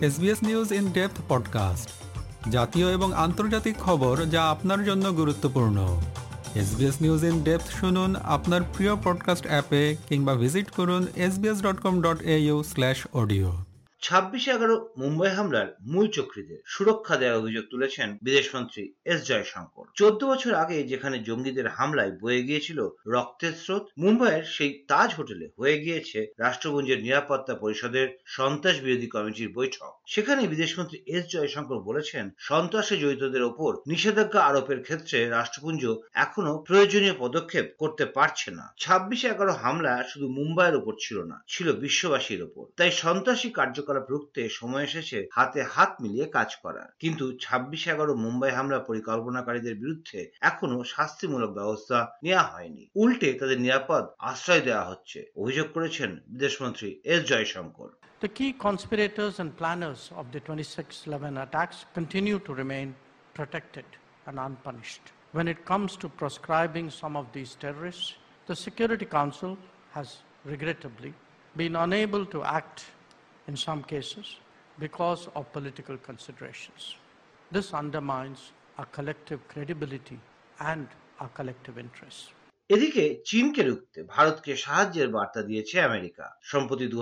SBS news in depth podcast. জাতীয় এবং আন্তর্জাতিক খবর যা আপনার জন্য গুরুত্বপূর্ণ। এসবিএস নিউজ ইন ডেপথ শুনুন আপনার প্রিয় পডকাস্ট অ্যাপে কিংবা ভিজিট করুন SBS dot com dot AU slash audio ছাব্বিশে এগারো মুম্বাই হামলার মূল চক্রীদের সুরক্ষা দেওয়ার অভিযোগ তুলেছেন বিদেশমন্ত্রী এস জয়শঙ্কর। চোদ্দ বছর আগে যেখানে জঙ্গিদের হামলায় বয়ে গিয়েছিল রক্তের স্রোত, মুম্বাইয়ের সেই তাজ হোটেলে হয়ে গিয়েছে রাষ্ট্রপুঞ্জের নিরাপত্তা পরিষদের সন্ত্রাস বিরোধী কমিটির বৈঠক। সেখানে বিদেশমন্ত্রী এস জয়শঙ্কর বলেছেন, সন্ত্রাসে জড়িতদের ওপর নিষেধাজ্ঞা আরোপের ক্ষেত্রে রাষ্ট্রপুঞ্জ এখনও প্রয়োজনীয় পদক্ষেপ করতে পারছে না। ছাব্বিশে এগারো হামলা শুধু মুম্বাইয়ের ওপর ছিল না, ছিল বিশ্ববাসীর ওপর। তাই সন্ত্রাসী কার্যকলাপ কার্যকলাপ রুখতে সময় এসেছে হাতে হাত মিলিয়ে কাজ করার কিন্তু ছাব্বিশ এগারো মুম্বাই হামলা পরিকল্পনাকারীদের বিরুদ্ধে এখনও শাস্তিমূলক ব্যবস্থা নেওয়া হয়নি উল্টে তাদের নিরাপদ আশ্রয় দেওয়া হচ্ছে অভিযোগ করেছেন বিদেশমন্ত্রী S Jaishankar The key conspirators and planners of the 2611 attacks continue to remain protected and unpunished. When it comes to proscribing some of these terrorists, the Security Council has regrettably been unable to act in some cases because of political considerations. This undermines our collective credibility and our collective interests. এদিকে চীনকে রুখতে ভারতকে সাহায্যের বার্তা দিয়েছে America সম্প্রতি দু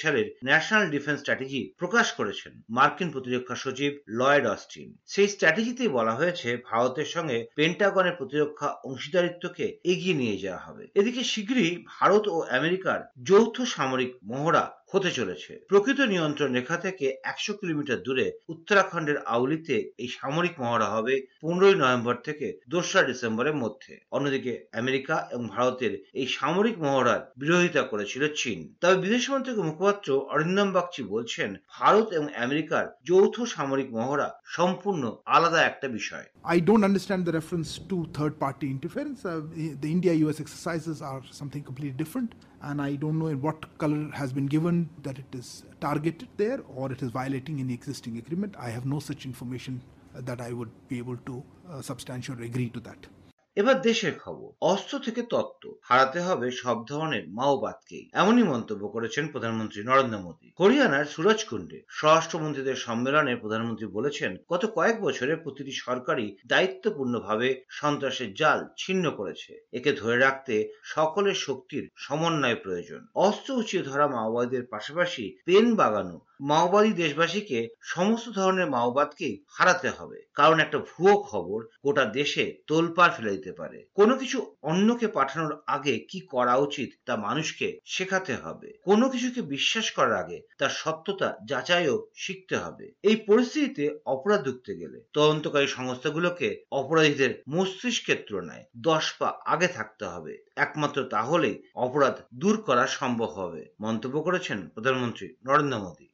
সালের ন্যাশনাল ডিফেন্স স্ট্র্যাটেজি প্রকাশ করেছেন মার্কিন প্রতিরক্ষা সচিব লয়েড অস্টিন সেই স্ট্র্যাটেজিতেই বলা হয়েছে ভারতের সঙ্গে পেন্টাগনের প্রতিরক্ষা অংশীদারিত্বকে এগিয়ে নিয়ে যাওয়া হবে এদিকে শীঘ্রই ভারত ও আমেরিকার যৌথ সামরিক মহড়া হতে চলেছে প্রকৃত নিয়ন্ত্রণ রেখা থেকে একশো কিলোমিটার দূরে উত্তরাখণ্ডের আউলিতে এই সামরিক মহড়া হবে পনেরোই নভেম্বর থেকে দোসরা ডিসেম্বরের মধ্যে অন্যদিকে আমেরিকা এবং ভারতের এই সামরিক মহড়ার বিরোধিতা করেছিল চীন তবে বিদেশমন্ত্রীর মুখপাত্র অরিন্দম বাগচি বলছেন ভারত এবং আমেরিকার যৌথ সামরিক মহড়া সম্পূর্ণ আলাদা একটা বিষয় don't understand the reference to third party interference. Uh, the India US exercises are something completely different. And I don't know in what color has been given that it is targeted there or it is violating any existing agreement. I have no such information that I would be able to uh, substantially agree to that. এবার দেশের খবর। অস্ত্র থেকে তত্ত্ব। হারাতে হবে সব ধরনের মাওবাদকেই। এমনই মন্তব্য করেছেন প্রধানমন্ত্রী নরেন্দ্র মোদী। হরিয়ানার সুরজকুণ্ডে স্বরাষ্ট্রমন্ত্রীদের সম্মেলনে প্রধানমন্ত্রী বলেছেন, গত কয়েক বছরে প্রতিটি সরকারই দায়িত্বপূর্ণভাবে সন্ত্রাসের জাল ছিন্ন করেছে। একে ধরে রাখতে সকলের শক্তির সমন্বয় প্রয়োজন। অস্ত্র উঁচিয়ে ধরা মাওবাদীদের পাশাপাশি পেন বাগানো মাওবাদী দেশবাসীকে সমস্ত ধরনের মাওবাদকেই হারাতে হবে। কারণ একটা ভুয়ো খবর গোটা দেশে তোলপাড় ফেলে দিতে পারে কোনো কিছু অন্যকে পাঠানোর আগে কি করা উচিত তা মানুষকে শেখাতে হবে কোনো কিছুকে বিশ্বাস করার আগে তার সত্যতা যাচাইও শিখতে হবে এই পরিস্থিতিতে অপরাধ ঢুকতে গেলে তদন্তকারী সংস্থাগুলোকে অপরাধীদের মস্তিষ্কের তুলনায় দশ পা আগে থাকতে হবে একমাত্র তাহলেই অপরাধ দূর করা সম্ভব হবে মন্তব্য করেছেন প্রধানমন্ত্রী নরেন্দ্র মোদী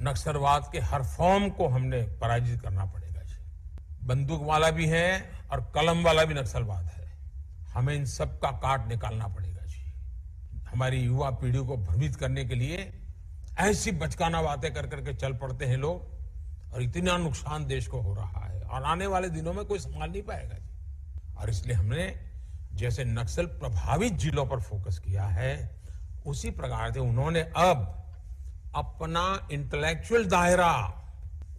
नक्सलवाद के हर फॉर्म को हमने पराजित करना पड़ेगा जी बंदूक वाला भी है और कलम वाला भी नक्सलवाद है। हमें इन सब का काट निकालना पड़ेगा जी। हमारी युवा पीढ़ी को भ्रमित करने के लिए ऐसी बचकाना बातें कर करके चल पड़ते हैं लोग और इतना नुकसान देश को हो रहा है और आने वाले दिनों में कोई संभाल नहीं पाएगा जी। और इसलिए हमने जैसे नक्सल प्रभावित जिलों पर फोकस किया है, उसी प्रकार से उन्होंने अब अपना इंटेलेक्चुअल दायरा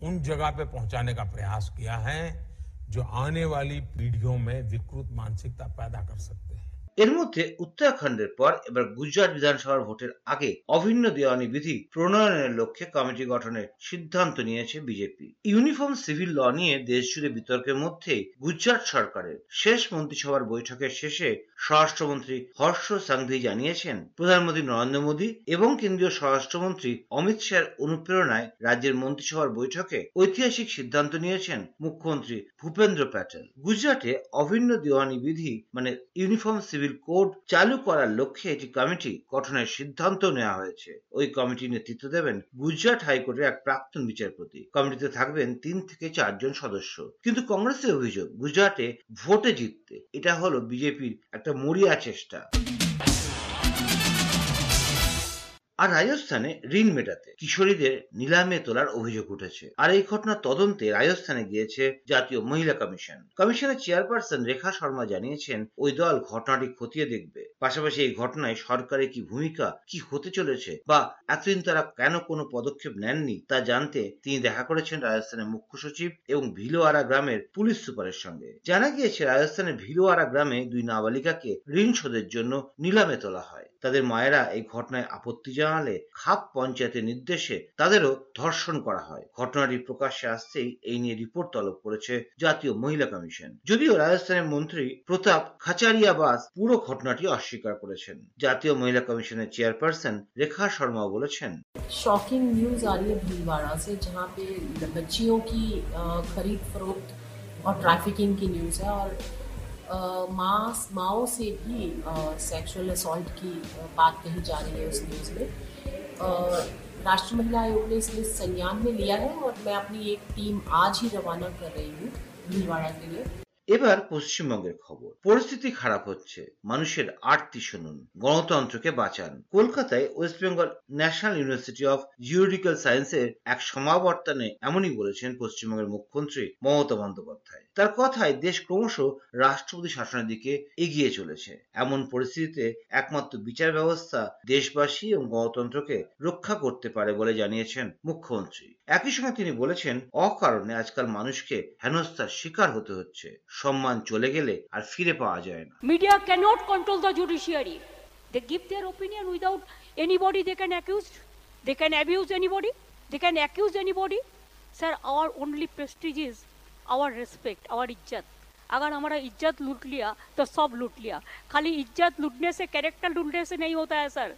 उन जगह पे पहुँचाने का प्रयास किया है जो आने वाली पीढ़ियों में विकृत मानसिकता पैदा कर सकते हैं। এর মধ্যে উত্তরাখণ্ডের পর এবার গুজরাট বিধানসভার ভোটের আগে অভিন্ন দেওয়ানি বিধি প্রণয়নের লক্ষ্যে কমিটি গঠনের সিদ্ধান্ত নিয়েছে বিজেপি। ইউনিফর্ম সিভিল ল নিয়ে দেশ জুড়ে বিতর্কের মধ্যে গুজরাট সরকারের শেষ মন্ত্রিসভার বৈঠকের শেষে স্বরাষ্ট্রমন্ত্রী হর্ষ সাংভি জানিয়েছেন, প্রধানমন্ত্রী নরেন্দ্র মোদী এবং কেন্দ্রীয় স্বরাষ্ট্রমন্ত্রী অমিত শাহের অনুপ্রেরণায় রাজ্যের মন্ত্রিসভার বৈঠকে ঐতিহাসিক সিদ্ধান্ত নিয়েছেন মুখ্যমন্ত্রী ভূপেন্দ্র প্যাটেল। গুজরাটে অভিন্ন দেওয়ানি বিধি মানে ইউনিফর্ম সিভিল সিভিল কোড চালু করার লক্ষ্যে একটি কমিটি গঠনের সিদ্ধান্ত নেওয়া হয়েছে। ওই কমিটির নেতৃত্ব দেবেন গুজরাট হাইকোর্টের এক প্রাক্তন বিচারপতি। কমিটিতে থাকবেন তিন থেকে চারজন সদস্য। কিন্তু কংগ্রেসের অভিযোগ, গুজরাটে ভোটে জিততে। এটা হলো বিজেপির একটা মরিয়া চেষ্টা। আর রাজস্থানে ঋণ মেটাতে কিশোরীদের নিলামে তোলার অভিযোগ উঠেছে। আর এই ঘটনার তদন্তে রাজস্থানে গিয়েছে জাতীয় মহিলা কমিশন। কমিশনের চেয়ারপারসন রেখা শর্মা জানিয়েছেন, ওই দল ঘটনাটি খতিয়ে দেখবে। পাশাপাশি এই ঘটনায় সরকারের কি ভূমিকা, কি হতে চলেছে বা এতদিন তারা কেন কোনো পদক্ষেপ নেননি তা জানতে তিনি দেখা করেছেন রাজস্থানের মুখ্য সচিব এবং ভিলোয়ারা গ্রামের পুলিশ সুপারের সঙ্গে। জানা গিয়েছে, রাজস্থানের ভিলোয়ারা গ্রামে দুই নাবালিকাকে ঋণ শোধের জন্য নিলামে তোলা হয়। তাদের মায়েরা এই ঘটনায় আপত্তি জানালে খাপ পঞ্চায়েতের নির্দেশে তাদেরও ধর্ষণ করা হয় ঘটনাটি প্রকাশ্যে আসতেই এই নিয়ে রিপোর্ট তলব করেছে জাতীয় মহিলা কমিশন যদিও রাজস্থানের মন্ত্রী প্রতাপ খাচারিয়াবাস পুরো ঘটনাটি অস্বীকার করেছেন জাতীয় মহিলা কমিশনের চেয়ারপারসন রেখা শর্মা বলেছেন शॉकिंग न्यूज़ आ रही है भीलवाड़ा से जहाँ पे बच्चियों की अ, खरीद फरोख्त और ट्रैफिकिंग की न्यूज़ है और अ, माँ माओ से भी सेक्सुअल असॉल्ट की बात कही जा रही है उस न्यूज़ में। राष्ट्रीय महिला आयोग ने इसलिए संज्ञान में लिया है और मैं अपनी एक टीम आज ही रवाना कर रही हूँ, भीलवाड़ा के लिए। এবার পশ্চিমবঙ্গের খবর। পরিস্থিতি খারাপ হচ্ছে। মানুষের আরতি শুনুন। গণতন্ত্রকে বাঁচান। কলকাতায় West Bengal National University of Geological সায়েন্সের এক সমাবর্তনে এমনই বলেছেন পশ্চিমবঙ্গের মুখ্যমন্ত্রী মমতা বন্দ্যোপাধ্যায়। তার কথায় দেশ ক্রমশ রাষ্ট্রপতি শাসনের দিকে এগিয়ে চলেছে। এমন পরিস্থিতিতে একমাত্র বিচার ব্যবস্থা দেশবাসী এবং গণতন্ত্রকে রক্ষা করতে পারে বলে জানিয়েছেন মুখ্যমন্ত্রী। একই সঙ্গে তিনি বলেছেন অকারণে আজকাল মানুষকে হেনস্থার শিকার হতে হচ্ছে সম্মান চলে গেলে আর ফিরে পাওয়া যায় না Media cannot control the judiciary. They give their opinion without anybody they can accuse. They can abuse anybody. They can accuse anybody. Sir, our only prestige is our respect, our इज्जत. अगर हमारा इज्जत लूट लिया तो सब लूट लिया खाली इज्जत लूटने से कैरेक्टर लूटने से नहीं होता है सर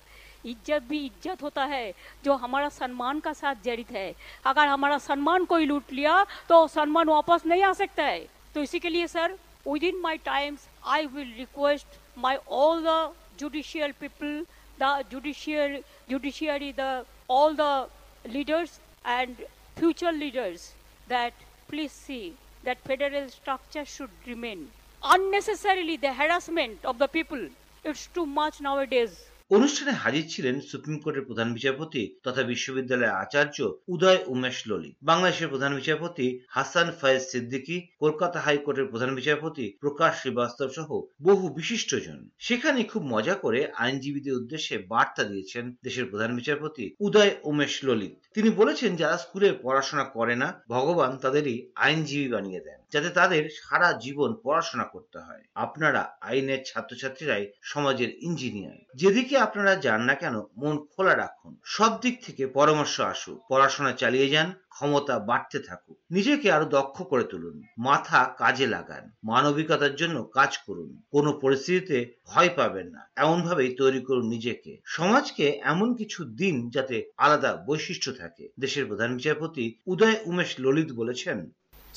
इज़्ज़त भी इज़्ज़त होता है, जो हमारा सम्मान का साथ जड़ित है। अगर हमारा सम्मान कोई लूट लिया तो सम्मान वापस नहीं आ सकता है। तो इसी के लिए, sir within my times I will request my all the judicial people the judicial judiciary the all the leaders and future leaders that please see that federal structure should remain unnecessarily the harassment of the people it's too much nowadays অনুষ্ঠানে হাজির ছিলেন supreme কোর্টের প্রধান বিচারপতি তথা বিশ্ববিদ্যালয়ের আচার্য উদয় উমেশ ললিত বাংলাদেশের প্রধান বিচারপতি হাসান ফয়েজ সিদ্দিকী, কলকাতা হাইকোর্টের প্রধান বিচারপতি প্রকাশ শ্রীবাস্তব সহ বহু বিশিষ্টজন। সেখানে খুব মজা করে আইনজীবীদের উদ্দেশ্যে বার্তা দিয়েছেন দেশের প্রধান বিচারপতি উদয় উমেশ ললিত তিনি বলেছেন, যারা স্কুলে পড়াশোনা করে না, ভগবান তাদেরই আইনজীবী বানিয়ে দেন, যাতে তাদের সারা জীবন পড়াশোনা করতে হয়। আপনারা আইনের ছাত্রছাত্রীরাই সমাজের ইঞ্জিনিয়ার। যেদিকে আপনারা যান না কেন মন খোলা রাখুন। সব দিক থেকে পরামর্শ আসুক পড়াশোনা চালিয়ে যান ক্ষমতা বাড়তে থাকুক। নিজেকে আরও দক্ষ করে তুলুন মাথা কাজে লাগান মানবিকতার জন্য কাজ করুন। কোনো পরিস্থিতিতে ভয় পাবেন না এমন ভাবেই তৈরি করুন নিজেকে। সমাজকে এমন কিছু দিন যাতে আলাদা বৈশিষ্ট্য থাকে। দেশের প্রধান বিচারপতি উদয় উমেশ ললিত বলেছেন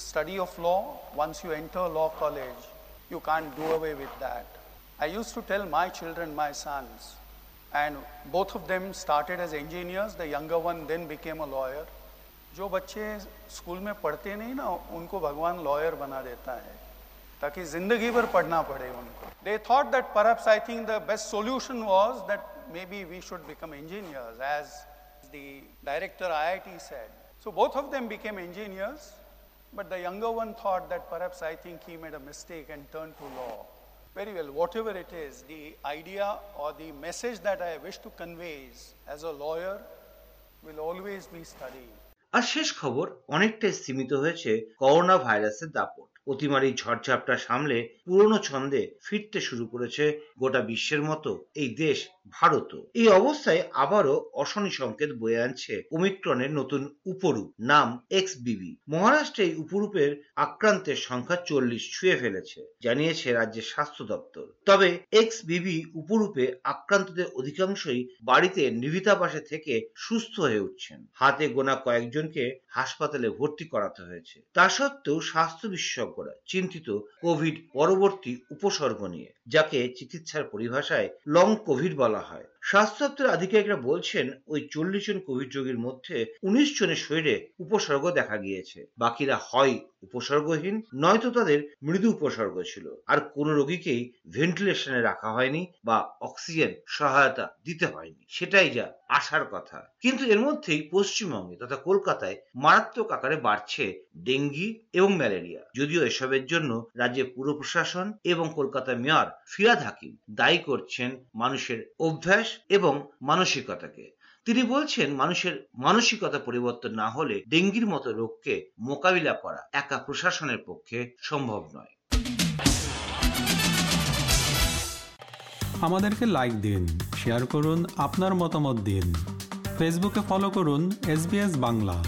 study of law, once you enter law college, you can't do away with that. I used to tell my children, my sons, and both of them started as engineers, the younger one then became a lawyer. जो बच्चे school में पढ़ते नहीं ना उनको भगवान lawyer बना देता है ताकि जिंदगी भर पढ़ना पड़े उनको they thought that perhaps I think the best solution was that may be we should become engineers as the director IIT said. So both of them became engineers, but the younger one thought that perhaps I think he made a mistake and turned to law. Very well, whatever it is, the idea or the message that I wish to convey as a lawyer will always be studying. আর শেষ খবর অনেকটাই সীমিত হয়েছে corona ভাইরাসের দাপট অতিমারি ঝড়ঝাপটা সামলে পুরনো ছন্দে ফিরতে শুরু করেছে গোটা বিশ্বের মতো, এই দেশ ভারত এই অবস্থায় আবারও অশনি সংকেত বয়ে আনছে ওমিক্রনের নতুন উপরূপ, নাম এক্স বিবি মহারাষ্ট্রে এই উপরূপের আক্রান্তের সংখ্যা চল্লিশ ছুঁয়ে ফেলেছে, জানিয়েছে রাজ্যের স্বাস্থ্য দপ্তর। তবে এক্স বিবি উপরূপে আক্রান্তদের অধিকাংশই বাড়িতে নিভিতাবাসে থেকে সুস্থ হয়ে উঠছেন। হাতে গোনা কয়েকজনকে হাসপাতালে ভর্তি করাতে হয়েছে। তা সত্ত্বেও স্বাস্থ্য বিশেষজ্ঞরা চিন্তিত কোভিড পরবর্তী উপসর্গ নিয়ে। যাকে চিকিৎসার পরিভাষায় লং কোভিড বলা হয়। স্বাস্থ্য দপ্তরের আধিকারিকরা বলছেন, ওই চল্লিশ জন কোভিড রোগীর মধ্যে উনিশ জনের শরীরে উপসর্গ দেখা গিয়েছে। বাকিরা হয় উপসর্গহীন, নয়তো তাদের মৃদু উপসর্গ ছিল। আর কোন রোগীকেই ভেন্টিলেশনে রাখা হয়নি বা অক্সিজেন সহায়তা দিতে হয়নি। সেটাই যা আসার কথা। কিন্তু এর মধ্যেই পশ্চিমবঙ্গে তথা কলকাতায় মারাত্মক আকারে বাড়ছে ডেঙ্গি এবং ম্যালেরিয়া। যদিও এসবের জন্য রাজ্যের পুর প্রশাসন এবং কলকাতা মেয়র ফিরাদ হাকিম দায়ী করছেন মানুষের অভ্যাস এবং মানসিকতাকে। তিনি বলছেন, মানুষের মানসিকতা পরিবর্তন না হলে ডেঙ্গির মতো রোগকে মোকাবিলা করা একা প্রশাসনের পক্ষে সম্ভব নয়। আমাদেরকে লাইক দিন শেয়ার করুন, আপনার মতামত দিন। ফেসবুকে ফলো করুন এস বাংলা